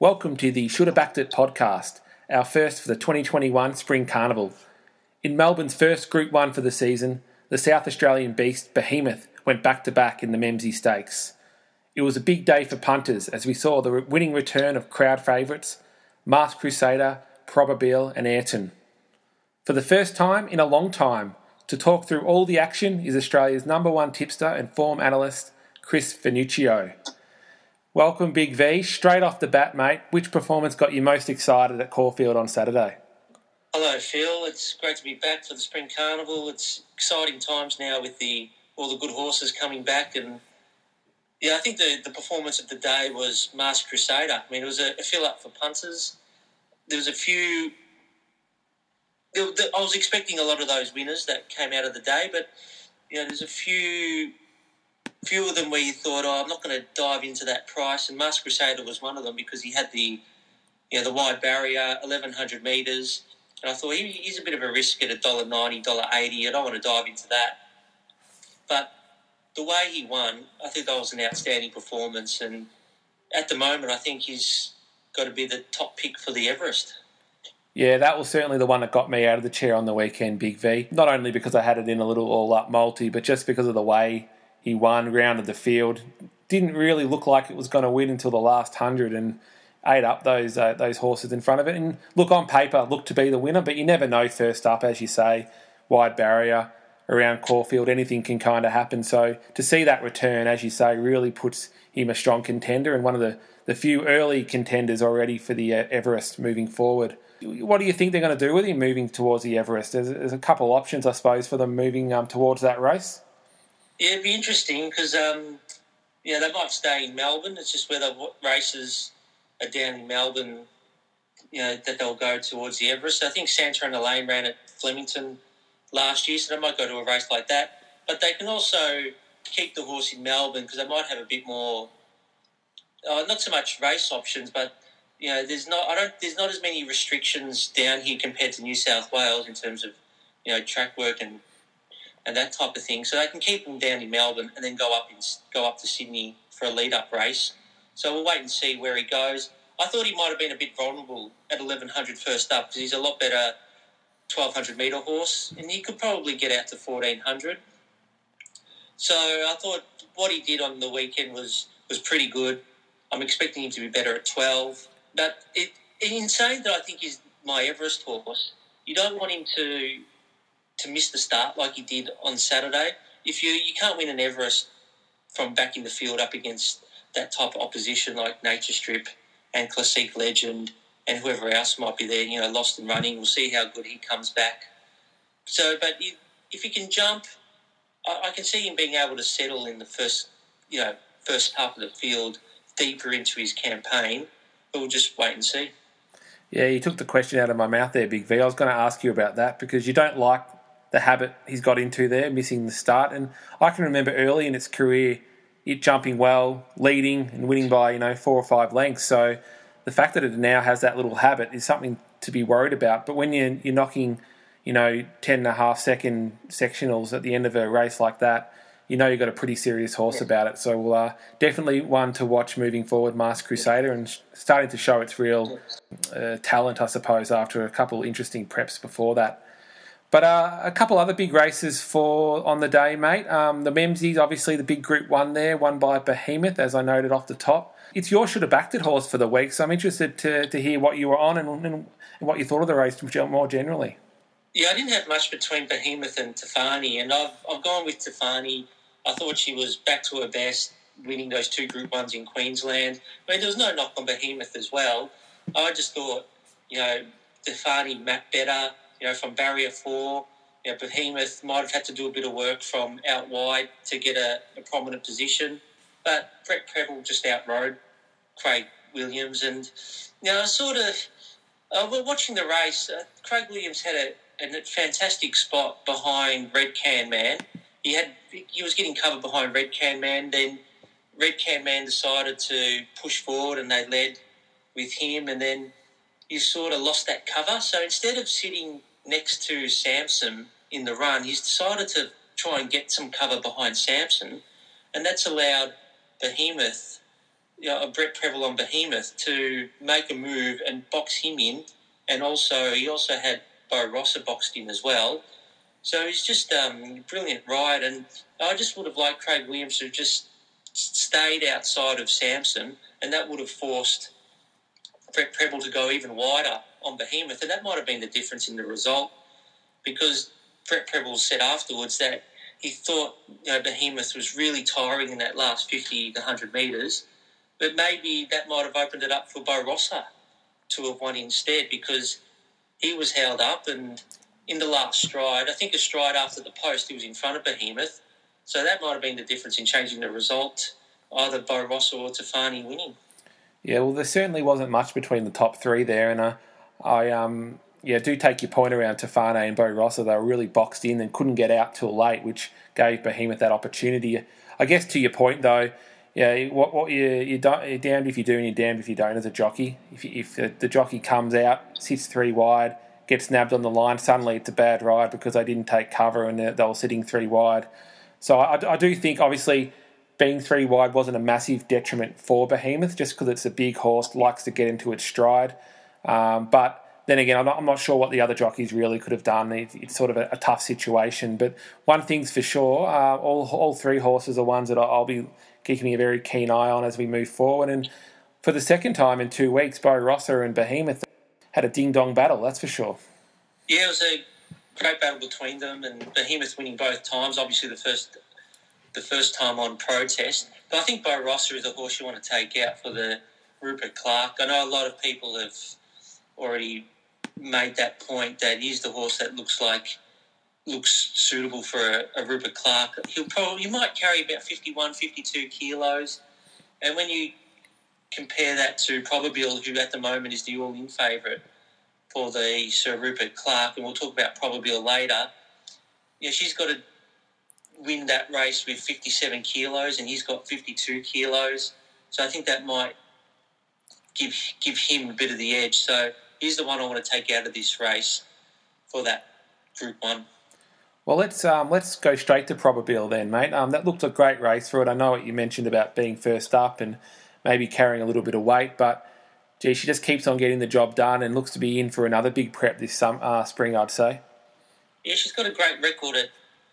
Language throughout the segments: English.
Welcome to the Should Have Backed It podcast, our first for the 2021 Spring Carnival. In Melbourne's first Group 1 for the season, the South Australian beast Behemoth went back to back in the Memsie Stakes. It was a big day for punters as we saw the winning return of crowd favourites Masked Crusader, Probabeel, and Ayrton. For the first time in a long time, to talk through all the action is Australia's number one tipster and form analyst, Chris Venuccio. Welcome, Big V. Straight off the bat, mate, which performance got you most excited at Caulfield on Saturday? Hello, Phil. It's great to be back for the Spring Carnival. It's exciting times now with the all the good horses coming back, and yeah, I think the, the performance of the day was Masked Crusader. I mean, it was a, a fill up for punters. There was a few. There, there, I was expecting a lot of those winners that came out of the day, but you know, there's a few few of them where you thought, oh, I'm not going to dive into that price. And Masked Crusader was one of them because he had the, you know, the wide barrier, 1100 metres. And I thought he, he's a bit of a risk at $1.90, $1.80. I don't want to dive into that. But the way he won, I think that was an outstanding performance. And at the moment, I think he's got to be the top pick for the Everest. Yeah, that was certainly the one that got me out of the chair on the weekend, Big V. Not only because I had it in a little all up multi, but just because of the way he won, rounded the field. Didn't really look like it was going to win until the last hundred and ate up those uh, those horses in front of it. And look on paper, looked to be the winner, but you never know. First up, as you say, wide barrier around Caulfield, anything can kind of happen. So to see that return, as you say, really puts him a strong contender and one of the, the few early contenders already for the uh, Everest moving forward. What do you think they're going to do with him moving towards the Everest? There's, there's a couple options, I suppose, for them moving um, towards that race. Yeah, it'd be interesting because um, yeah, they might stay in Melbourne. It's just whether what races are down in Melbourne, you know, that they'll go towards the Everest. I think Santa Ana Lane ran at Flemington last year, so they might go to a race like that. But they can also keep the horse in Melbourne because they might have a bit more, uh, not so much race options, but you know, there's not I don't there's not as many restrictions down here compared to New South Wales in terms of you know track work and and that type of thing. So they can keep him down in Melbourne and then go up in, go up to Sydney for a lead up race. So we'll wait and see where he goes. I thought he might have been a bit vulnerable at 1100 first up because he's a lot better 1200 metre horse and he could probably get out to 1400. So I thought what he did on the weekend was, was pretty good. I'm expecting him to be better at 12. But it, in saying that I think he's my Everest horse, you don't want him to to miss the start like he did on Saturday. If you you can't win an Everest from back in the field up against that type of opposition like Nature Strip and Classique Legend and whoever else might be there, you know, lost and running. We'll see how good he comes back. So, but if, if he can jump, I, I, can see him being able to settle in the first, you know, first half of the field deeper into his campaign. But we'll just wait and see. Yeah, you took the question out of my mouth there, Big V. I was going to ask you about that because you don't like the habit he's got into there, missing the start. And I can remember early in its career, it jumping well, leading and winning by you know four or five lengths. So the fact that it now has that little habit is something to be worried about. But when you're, you're knocking, you know, 10 and a half second sectionals at the end of a race like that, you know you've got a pretty serious horse yeah. about it. So we'll uh, definitely one to watch moving forward, Masked Crusader, and starting to show its real uh, talent, I suppose, after a couple interesting preps before that. But uh, a couple other big races for on the day, mate. Um, the Memsies, obviously the big Group One there, won by Behemoth, as I noted off the top. It's your should have backed it horse for the week, so I'm interested to, to hear what you were on and, and, what you thought of the race more generally. Yeah, I didn't have much between Behemoth and Tofane, and I've, I've gone with Tofane. I thought she was back to her best, winning those two Group Ones in Queensland. I mean, there was no knock on Behemoth as well. I just thought, you know, Tofane mapped better you know, from barrier four. You know, Behemoth might have had to do a bit of work from out wide to get a, a prominent position, but Brett Prebble just outrode Craig Williams, and you know, sort of. Uh, we're watching the race. Uh, Craig Williams had a, a fantastic spot behind Red Can Man. He had he was getting covered behind Red Can Man. Then Red Can Man decided to push forward, and they led with him. And then he sort of lost that cover. So instead of sitting next to Samson in the run, he's decided to try and get some cover behind Samson, and that's allowed Behemoth you know, Brett Prebble on Behemoth to make a move and box him in, and also he also had Beau Rossa boxed in as well. So he's just um, a brilliant ride, and I just would have liked Craig Williams to just stayed outside of Samson, and that would have forced Brett Prebble to go even wider on Behemoth, and that might have been the difference in the result because Brett Prebble said afterwards that he thought you know, Behemoth was really tiring in that last 50 to 100 metres, but maybe that might have opened it up for Beau Rossa to have won instead because he was held up and in the last stride, I think a stride after the post, he was in front of Behemoth. So that might have been the difference in changing the result, either Beau Rossa or Tofane winning. Yeah, well, there certainly wasn't much between the top three there, and uh, I um, yeah do take your point around Tofane and Beau Rossa. They were really boxed in and couldn't get out till late, which gave Behemoth that opportunity. I guess to your point though, yeah, what what you you you're damned if you do and you're damned if you don't as a jockey. If if the, the jockey comes out, sits three wide, gets nabbed on the line, suddenly it's a bad ride because they didn't take cover and they were sitting three wide. So I, I do think obviously being three wide wasn't a massive detriment for Behemoth just because it's a big horse, likes to get into its stride. Um, but then again, I'm not, I'm not, sure what the other jockeys really could have done. It, it's sort of a, a, tough situation. But one thing's for sure, uh, all, all three horses are ones that I'll be keeping a very keen eye on as we move forward. And for the second time in two weeks, Beau Rossa and Behemoth had a ding dong battle, that's for sure. Yeah, it was a great battle between them, and Behemoth winning both times. Obviously, the first the first time on protest. But I think Beau Rossa is a horse you want to take out for the Rupert Clarke. I know a lot of people have already made that point that he's the horse that looks like looks suitable for a, a Rupert Clarke. He'll probably he might carry about 51, 52 kilos, and when you compare that to Probabeel, who at the moment is the all-in favourite for the Sir Rupert Clarke, and we'll talk about Probabeel later. Yeah, she's got a win that race with 57 kilos, and he's got 52 kilos. So I think that might give give him a bit of the edge. So he's the one I want to take out of this race for that Group One. Well, let's um, let's go straight to Probabeel then, mate. Um, that looked a great race for it. I know what you mentioned about being first up and maybe carrying a little bit of weight, but gee, she just keeps on getting the job done and looks to be in for another big prep this sum, uh, spring, I'd say. Yeah, she's got a great record at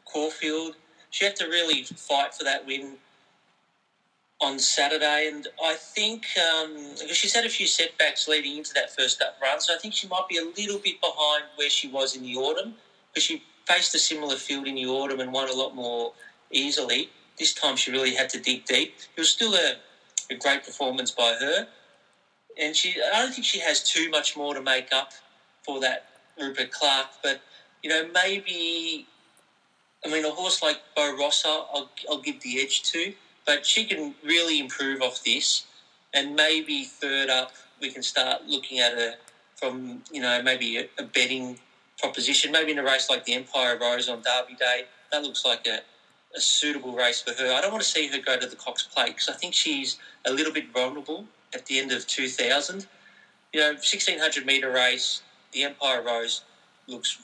Caulfield she had to really fight for that win on Saturday, and I think um, she's had a few setbacks leading into that first up run, so I think she might be a little bit behind where she was in the autumn because she faced a similar field in the autumn and won a lot more easily. This time she really had to dig deep. It was still a, a great performance by her, and she I don't think she has too much more to make up for that Rupert Clarke, but you know maybe I mean, a horse like Beau Rossa, I'll, I'll give the edge to, but she can really improve off this. And maybe third up, we can start looking at her from, you know, maybe a, a betting proposition. Maybe in a race like the Empire Rose on Derby Day, that looks like a, a suitable race for her. I don't want to see her go to the Cox Plate because I think she's a little bit vulnerable at the end of 2000. You know, 1600 metre race, the Empire Rose looks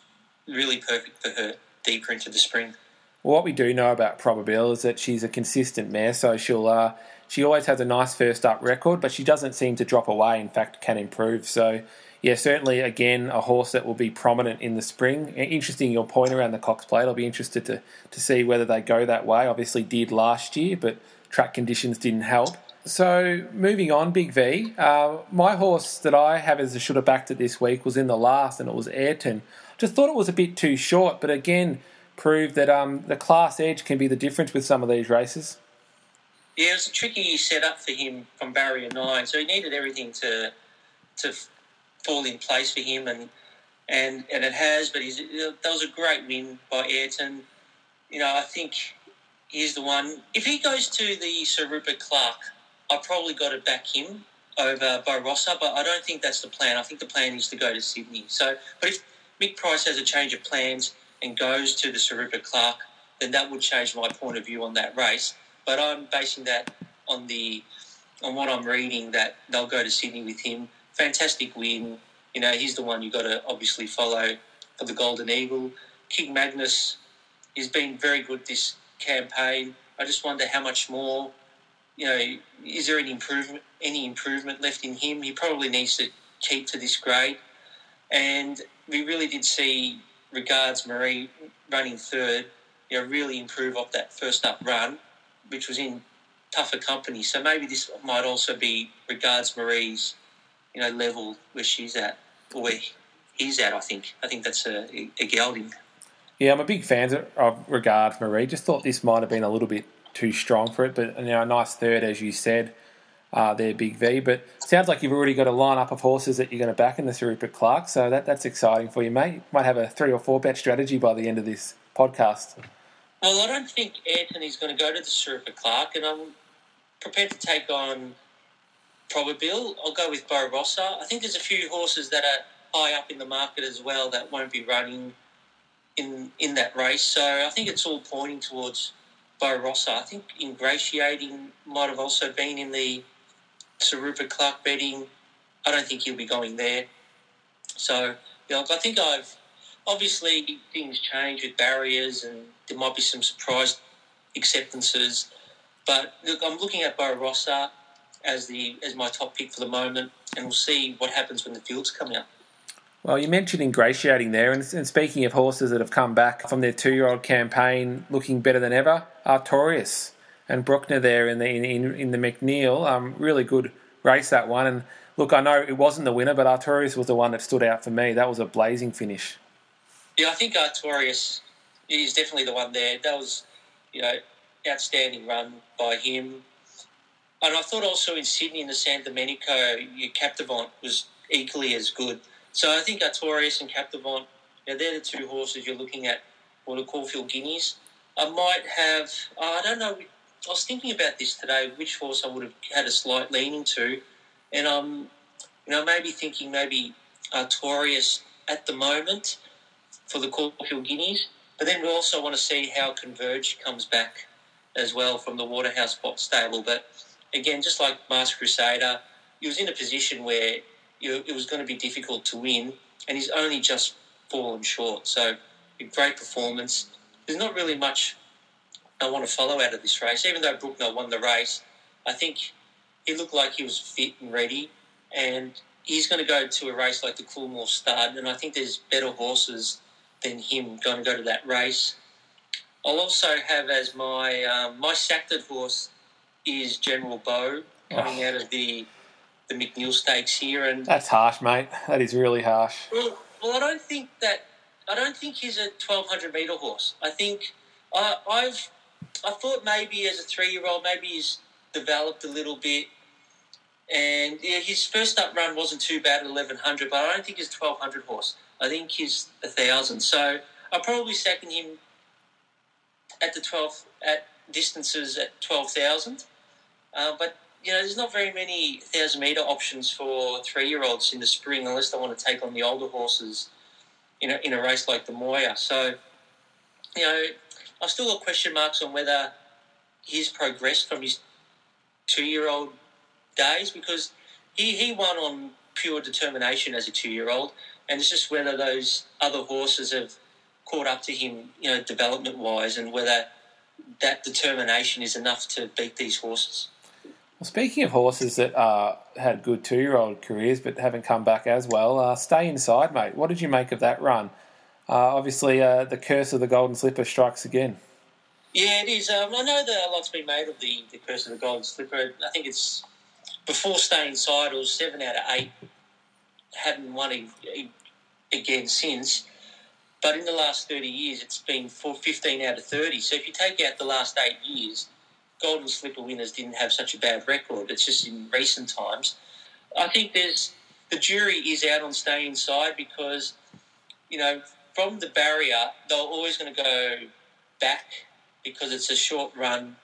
really perfect for her deeper into the spring. Well, what we do know about Probabeel is that she's a consistent mare, so she'll uh, she always has a nice first up record, but she doesn't seem to drop away. In fact, can improve. So, yeah, certainly again a horse that will be prominent in the spring. Interesting your point around the Cox Plate. I'll be interested to to see whether they go that way. Obviously, did last year, but track conditions didn't help. So moving on, Big V. Uh, my horse that I have as a should have backed it this week was in the last, and it was Ayrton. Just thought it was a bit too short, but again, proved that um, the class edge can be the difference with some of these races. Yeah, it was a tricky setup for him from barrier nine, so he needed everything to to fall in place for him, and and and it has. But he's, that was a great win by Ayrton. You know, I think he's the one. If he goes to the Sir Rupert Clarke, I probably got to back him over Beau Rossa, but I don't think that's the plan. I think the plan is to go to Sydney. So, but if Mick Price has a change of plans and goes to the Sir Rupert Clarke, then that would change my point of view on that race. But I'm basing that on the on what I'm reading that they'll go to Sydney with him. Fantastic win. You know, he's the one you've got to obviously follow for the Golden Eagle. King Magnus has been very good this campaign. I just wonder how much more you know, is there any improvement any improvement left in him? He probably needs to keep to this grade. And we really did see Regards Marie running third, you know, really improve off that first up run, which was in tougher company. So maybe this might also be Regards Marie's, you know, level where she's at or where he's at. I think. I think that's a, a gelding. Yeah, I'm a big fan of Regards Marie. Just thought this might have been a little bit too strong for it, but you know, a nice third, as you said, uh, there, Big V. But sounds like you've already got a lineup of horses that you're going to back in the Sir Rupert Clarke, so that, that's exciting for you, mate. You might have a three or four bet strategy by the end of this podcast. Well, I don't think Anthony's going to go to the Sir Rupert Clarke, and I'm prepared to take on Probabeel. I'll go with Rossa. I think there's a few horses that are high up in the market as well that won't be running in in that race. So I think it's all pointing towards Rossa. I think Ingratiating might have also been in the Sir Rupert Clarke betting. I don't think he'll be going there. So, you know, I think I've obviously things change with barriers and there might be some surprise acceptances. But look, I'm looking at Rossa as the as my top pick for the moment, and we'll see what happens when the fields come out. Well, you mentioned ingratiating there, and, and speaking of horses that have come back from their two-year-old campaign looking better than ever, Artorias and Bruckner there in the in, in the McNeil, um, really good race that one. And look, I know it wasn't the winner, but Artorias was the one that stood out for me. That was a blazing finish. Yeah, I think Artorias is definitely the one there. That was, you know, outstanding run by him. And I thought also in Sydney in the San Domenico, Captivant was equally as good. So I think Artorias and Captivant, you know, they're the two horses you're looking at for the Caulfield Guineas. I might have, I don't know, I was thinking about this today, which horse I would have had a slight leaning to. And I'm, you know, maybe thinking maybe Artorias at the moment for the Caulfield Guineas. But then we also want to see how Converge comes back as well from the Waterhouse Bott stable. But again, just like Masked Crusader, he was in a position where it was going to be difficult to win, and he's only just fallen short. So, a great performance. There's not really much I want to follow out of this race, even though Bruckner won the race. I think he looked like he was fit and ready, and he's going to go to a race like the Coolmore Stud, and I think there's better horses than him going to go to that race. I'll also have as my um, my Sacted horse is General Bow coming oh. out of the the McNeil Stakes here, and that's harsh, mate. That is really harsh. Well, well, I don't think that. I don't think he's a twelve hundred meter horse. I think I, I've I thought maybe as a three year old, maybe he's developed a little bit. And yeah, his first up run wasn't too bad at eleven hundred, but I don't think he's twelve hundred horse. I think he's a thousand. So I'll probably second him at the twelve at distances at twelve thousand. Uh, but you know, there's not very many thousand meter options for three year olds in the spring unless they want to take on the older horses in a, in a race like the Moir. So, you know, I've still got question marks on whether he's progressed from his two year old days because he, he won on pure determination as a two year old, and it's just whether those other horses have caught up to him, you know, development wise, and whether that determination is enough to beat these horses. Well, speaking of horses that uh, had good two-year-old careers but haven't come back as well, uh, stay inside, mate. What did you make of that run? Uh, obviously, uh, the curse of the Golden Slipper strikes again. Yeah, it is. Um, I know that a lot's been made of the, the curse of the Golden Slipper. I think it's before staying inside, it was seven out of eight. Haven't won again since. But in the last 30 years, it's been for 15 out of 30. So if you take out the last eight years, Golden Slipper winners didn't have such a bad record. It's just in recent times. I think there's the jury is out on staying inside because, you know, from the barrier, they're always going to go back because it's a short run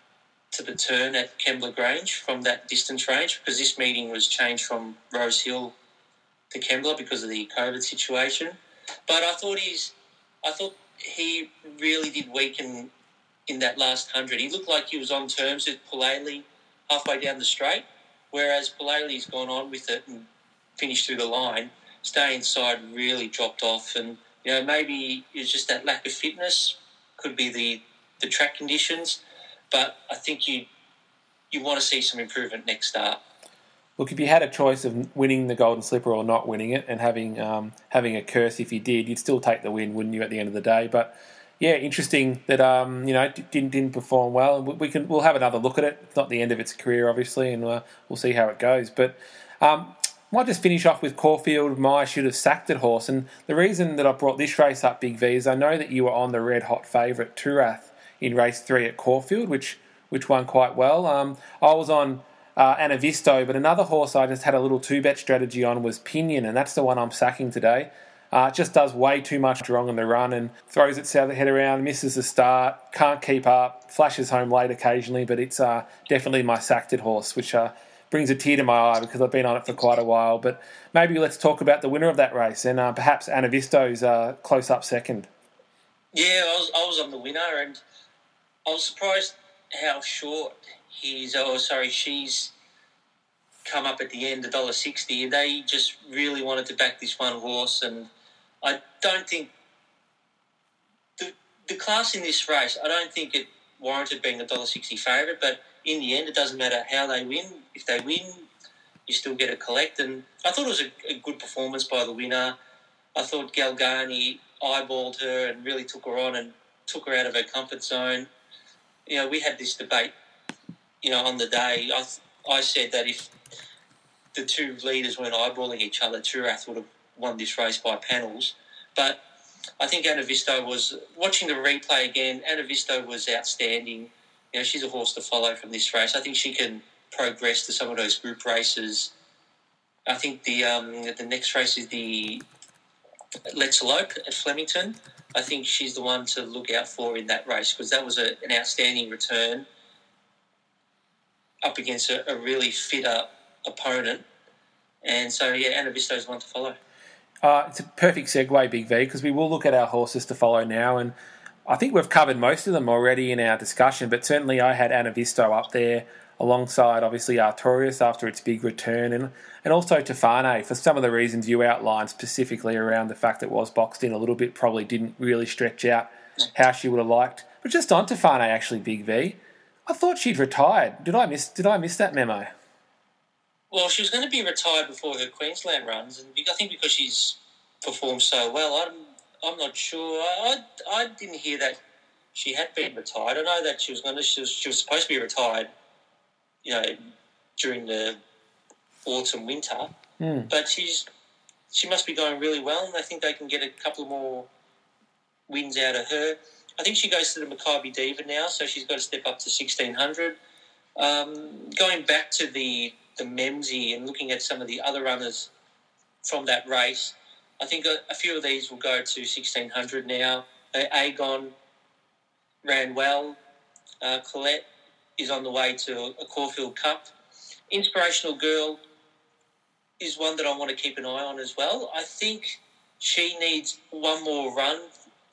to the turn at Kembla Grange from that distance range because this meeting was changed from Rose Hill to Kembla because of the COVID situation. But I thought he's, I thought he really did weaken in that last hundred. He looked like he was on terms with Pulele halfway down the straight, whereas Pulele's gone on with it and finished through the line. Stay inside really dropped off, and you know maybe it's just that lack of fitness. Could be the the track conditions, but I think you you want to see some improvement next start. Look, if you had a choice of winning the Golden Slipper or not winning it, and having um, having a curse if you did, you'd still take the win, wouldn't you? At the end of the day, but yeah, interesting that um, you know didn't didn't perform well, and we can we'll have another look at it. It's not the end of its career, obviously, and uh, we'll see how it goes. But um, might just finish off with Caulfield. My should have sacked it horse, and the reason that I brought this race up, Big V, is I know that you were on the red hot favourite Turath in race three at Caulfield, which which won quite well. Um, I was on uh, Anavisto, but another horse I just had a little two bet strategy on was Pinion, and that's the one I'm sacking today. Uh, just does way too much wrong on the run and throws its head around, misses the start, can't keep up, flashes home late occasionally, but it's uh, definitely my sacked horse, which uh, brings a tear to my eye because I've been on it for quite a while. But maybe let's talk about the winner of that race and uh, perhaps Anavisto's uh, close up second. Yeah, I was, I was on the winner and I was surprised how short he's, oh, sorry, she's come up at the end, a dollar sixty. They just really wanted to back this one horse and I don't think the the class in this race. I don't think it warranted being a dollar sixty favourite. But in the end, it doesn't matter how they win. If they win, you still get a collect. And I thought it was a, a good performance by the winner. I thought Galgani eyeballed her and really took her on and took her out of her comfort zone. You know, we had this debate. You know, on the day, I I said that if the two leaders weren't eyeballing each other, Turath would have won this race by panels. But I think Anavisto was watching the replay again. Anavisto was outstanding. You know, she's a horse to follow from this race. I think she can progress to some of those group races. I think the um, the next race is the Let's Elope at Flemington. I think she's the one to look out for in that race because that was a, an outstanding return up against a, a really fitter opponent. And so, yeah, Anavisto's one to follow. Uh, it's a perfect segue, Big V, because we will look at our horses to follow now. And I think we've covered most of them already in our discussion, but certainly I had Anavisto up there alongside, obviously, Artorias after its big return, and, and also Tofane for some of the reasons you outlined specifically around the fact that it was boxed in a little bit, probably didn't really stretch out how she would have liked. But just on Tofane, actually, Big V, I thought she'd retired. Did I miss? Did I miss that memo? Well, she was going to be retired before her Queensland runs, and I think because she's performed so well, I'm I'm not sure. I, I, didn't hear that she had been retired. I know that she was going to she was, she was supposed to be retired, you know, during the autumn winter, mm. but she's she must be going really well, and I think they can get a couple more wins out of her. I think she goes to the Makybe Diva now, so she's got to step up to sixteen hundred. Um, going back to the the Memsie and looking at some of the other runners from that race, I think a, a few of these will go to 1600 now. Uh, Agon ran well. Uh, Colette is on the way to a Caulfield Cup. Inspirational Girl is one that I want to keep an eye on as well. I think she needs one more run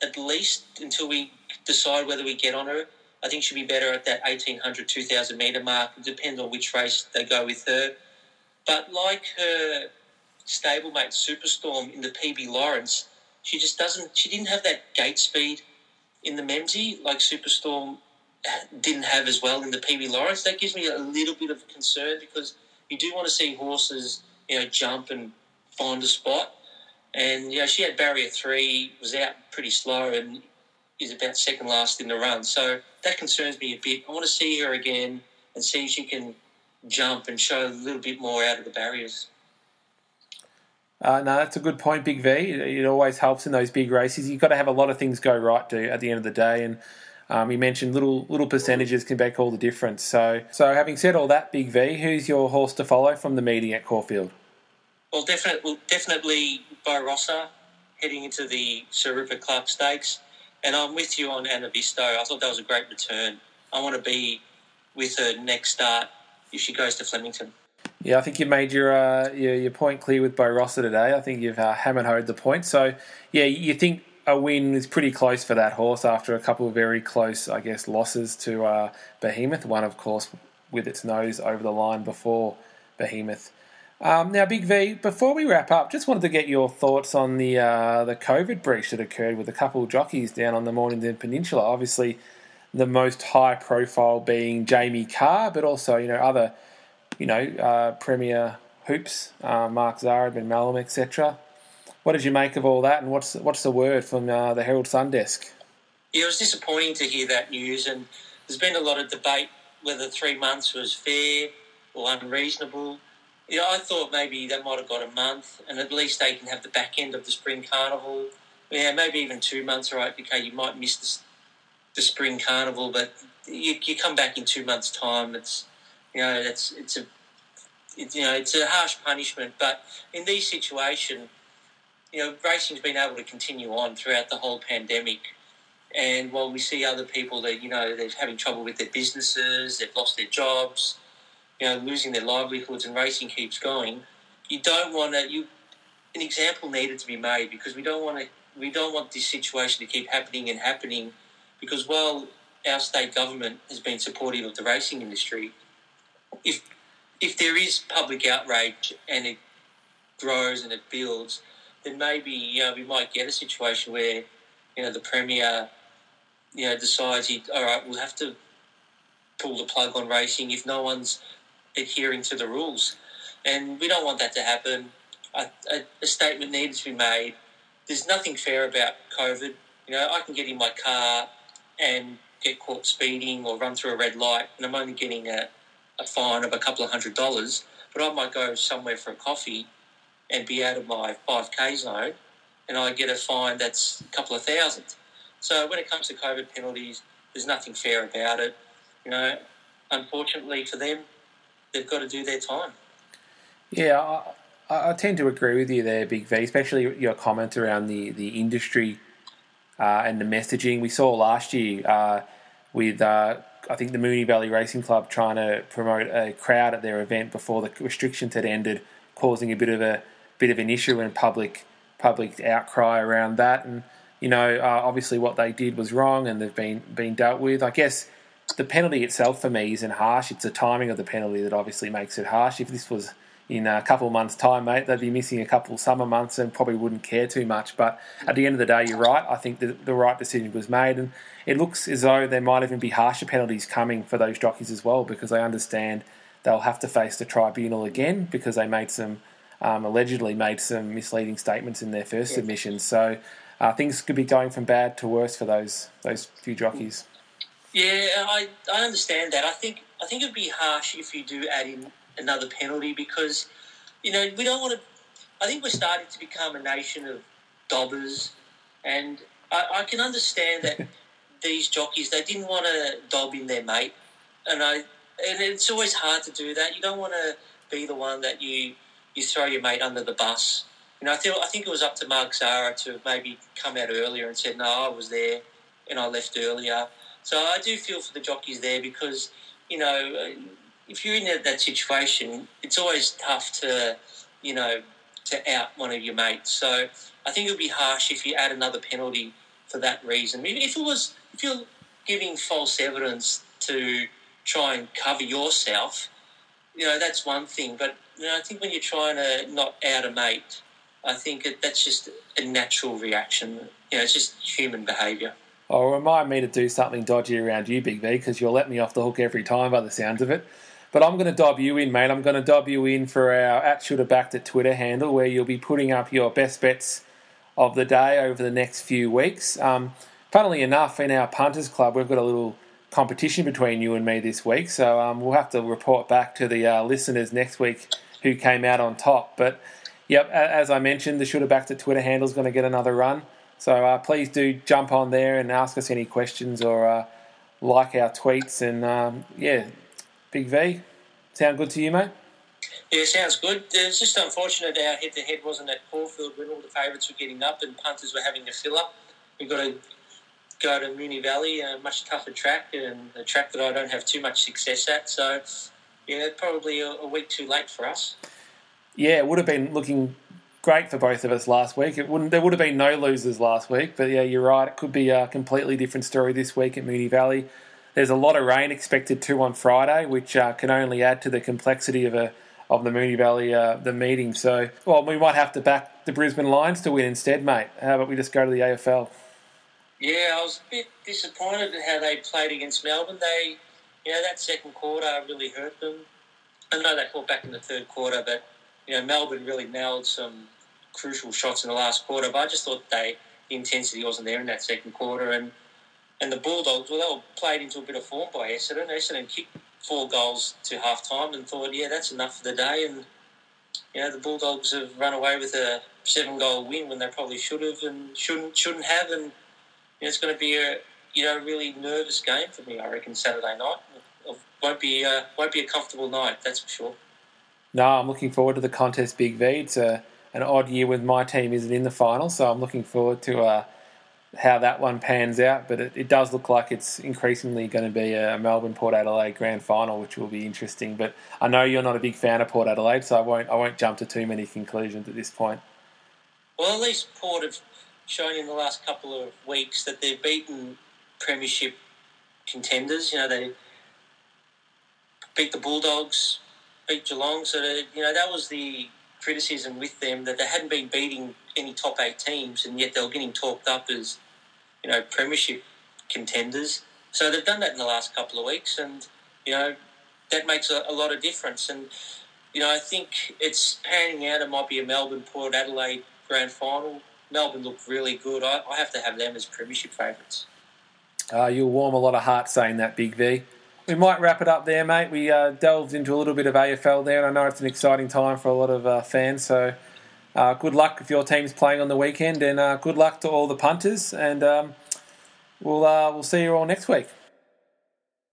at least until we decide whether we get on her. I think she'll be better at that 1800, 2000 metre mark. It depends on which race they go with her. But like her stablemate Superstorm in the PB Lawrence, she just doesn't, she didn't have that gate speed in the Memsie like Superstorm didn't have as well in the PB Lawrence. That gives me a little bit of concern because you do want to see horses, you know, jump and find a spot. And, you know, she had barrier three, was out pretty slow, and is about second last in the run. So that concerns me a bit. I want to see her again and see if she can jump and show a little bit more out of the barriers. Uh, no, that's a good point, Big V. It always helps in those big races. You've got to have a lot of things go right to at the end of the day, and um, you mentioned little little percentages can make all the difference. So, so having said all that, Big V, who's your horse to follow from the meeting at Caulfield? Well, definitely, definitely Rossa heading into the Sir Rupert Clarke Stakes. And I'm with you on Anavisto. I thought that was a great return. I want to be with her next start if she goes to Flemington. Yeah, I think you made your uh, your, your point clear with Beau Rossa today. I think you've uh, hammered home the point. So, yeah, you think a win is pretty close for that horse after a couple of very close, I guess, losses to uh, Behemoth. One, of course, with its nose over the line before Behemoth. Um, now, Big V, before we wrap up, just wanted to get your thoughts on the uh, the COVID breach that occurred with a couple of jockeys down on the Mornington Peninsula. Obviously, the most high profile being Jamie Kah, but also you know other you know uh, Premier hoops, uh, Mark Zahra, Ben Melham, etc. What did you make of all that, and what's what's the word from uh, the Herald Sun desk? Yeah, it was disappointing to hear that news, and there's been a lot of debate whether three months was fair or unreasonable. Yeah, I thought maybe they might have got a month, and at least they can have the back end of the spring carnival. Yeah, maybe even two months. Right? Okay, you might miss the, the spring carnival, but you, you come back in two months' time. It's you know, it's it's a you know it's a harsh punishment. But in these situations, you know, racing's been able to continue on throughout the whole pandemic. And while we see other people that you know they're having trouble with their businesses, they've lost their jobs, you know, losing their livelihoods, and racing keeps going, you don't want to. You an example needed to be made because we don't want to. We don't want this situation to keep happening and happening, because while our state government has been supportive of the racing industry, if if there is public outrage and it grows and it builds, then maybe you know we might get a situation where you know the premier you know decides he all right we'll have to pull the plug on racing if no one's adhering to the rules, and we don't want that to happen. A, a, a statement needs to be made. There's nothing fair about COVID. You know, I can get in my car and get caught speeding or run through a red light, and I'm only getting a, a fine of a couple of hundred dollars. But I might go somewhere for a coffee and be out of my 5k zone, and I get a fine that's a couple of thousand. So when it comes to COVID penalties, there's nothing fair about it. You know, unfortunately for them, they've got to do their time. Yeah, I, I tend to agree with you there, Big V, especially your comment around the the industry uh, and the messaging we saw last year uh, with. Uh, I think the Moonee Valley Racing Club trying to promote a crowd at their event before the restrictions had ended, causing a bit of a bit of an issue and public public outcry around that. And you know, uh, obviously what they did was wrong, and they've been been dealt with. I guess the penalty itself for me isn't harsh. It's the timing of the penalty that obviously makes it harsh. If this was in a couple of months' time, mate, they'd be missing a couple of summer months and probably wouldn't care too much. But at the end of the day, you're right. I think the, the right decision was made, and it looks as though there might even be harsher penalties coming for those jockeys as well because they understand they'll have to face the tribunal again because they made some um, allegedly made some misleading statements in their first yeah. submissions. So uh, things could be going from bad to worse for those those few jockeys. Yeah, I, I understand that. I think I think it'd be harsh if you do add in another penalty because you know we don't want to. I think we're starting to become a nation of dobbers, and I, I can understand that these jockeys they didn't want to dob in their mate, and I and it's always hard to do that. You don't want to be the one that you you throw your mate under the bus. You know, I think I think it was up to Mark Zahra to maybe come out earlier and said, "No, I was there and I left earlier." So I do feel for the jockeys there because, you know, if you're in that situation, it's always tough to, you know, to out one of your mates. So I think it would be harsh if you add another penalty for that reason. If it was, if you're giving false evidence to try and cover yourself, you know, that's one thing. But you know, I think when you're trying to not out a mate, I think it, that's just a natural reaction. You know, it's just human behaviour. Or remind me to do something dodgy around you, Big V, because you'll let me off the hook every time by the sounds of it. But I'm going to dob you in, mate. I'm going to dob you in for our at have backed it Twitter handle, where you'll be putting up your best bets of the day over the next few weeks. Um, funnily enough, in our punters club, we've got a little competition between you and me this week, so um, we'll have to report back to the uh, listeners next week who came out on top. But yep, as I mentioned, the have backed it Twitter handle is going to get another run. So uh, please do jump on there and ask us any questions or uh, like our tweets. And um, yeah, Big V, sound good to you, mate? Yeah, sounds good. Uh, it's just unfortunate our head to head wasn't at Caulfield when all the favourites were getting up and punters were having to fill up. We've got to go to Moonee Valley, a much tougher track and a track that I don't have too much success at. So, yeah, probably a, a week too late for us. Yeah, it would have been looking great for both of us last week. It wouldn't there would have been no losers last week, but yeah, you're right. It could be a completely different story this week at Moonee Valley. There's a lot of rain expected too on Friday, which uh, can only add to the complexity of a of the Moonee Valley uh, the meeting. So, well, we might have to back the Brisbane Lions to win instead, mate. How about we just go to the AFL? Yeah, I was a bit disappointed at how they played against Melbourne. They, you know, that second quarter really hurt them. I know they fought back in the third quarter, but you know, Melbourne really nailed some crucial shots in the last quarter. But I just thought they the intensity wasn't there in that second quarter, and and the Bulldogs, well, they were played into a bit of form by Essendon. Essendon kicked four goals to half time and thought, yeah, that's enough for the day. And you know, the Bulldogs have run away with a seven goal win when they probably should have and shouldn't shouldn't have. And you know, it's going to be a you know really nervous game for me. I reckon Saturday night it won't be won't be a comfortable night. That's for sure. No, I'm looking forward to the contest, Big V. It's a, an odd year with my team isn't in the final, so I'm looking forward to uh, how that one pans out. But it, it, does look like it's increasingly going to be a Melbourne Port Adelaide grand final, which will be interesting. But I know you're not a big fan of Port Adelaide, so I won't I won't jump to too many conclusions at this point. Well, at least Port have shown in the last couple of weeks that they've beaten premiership contenders. You know, they beat the Bulldogs, beat Geelong. So, you know, that was the criticism with them that they hadn't been beating any top eight teams, and yet they were getting talked up as, you know, premiership contenders. So they've done that in the last couple of weeks, and you know that makes a, a lot of difference. And you know, I think it's panning out. It might be a Melbourne Port Adelaide grand final. Melbourne look really good. I, I have to have them as premiership favourites. Uh, you'll warm a lot of hearts saying that, Big V. We might wrap it up there, mate. We uh, delved into a little bit of AFL there, and I know it's an exciting time for a lot of uh, fans. So, uh, good luck if your team's playing on the weekend, and uh, good luck to all the punters. And um, we'll uh, we'll see you all next week.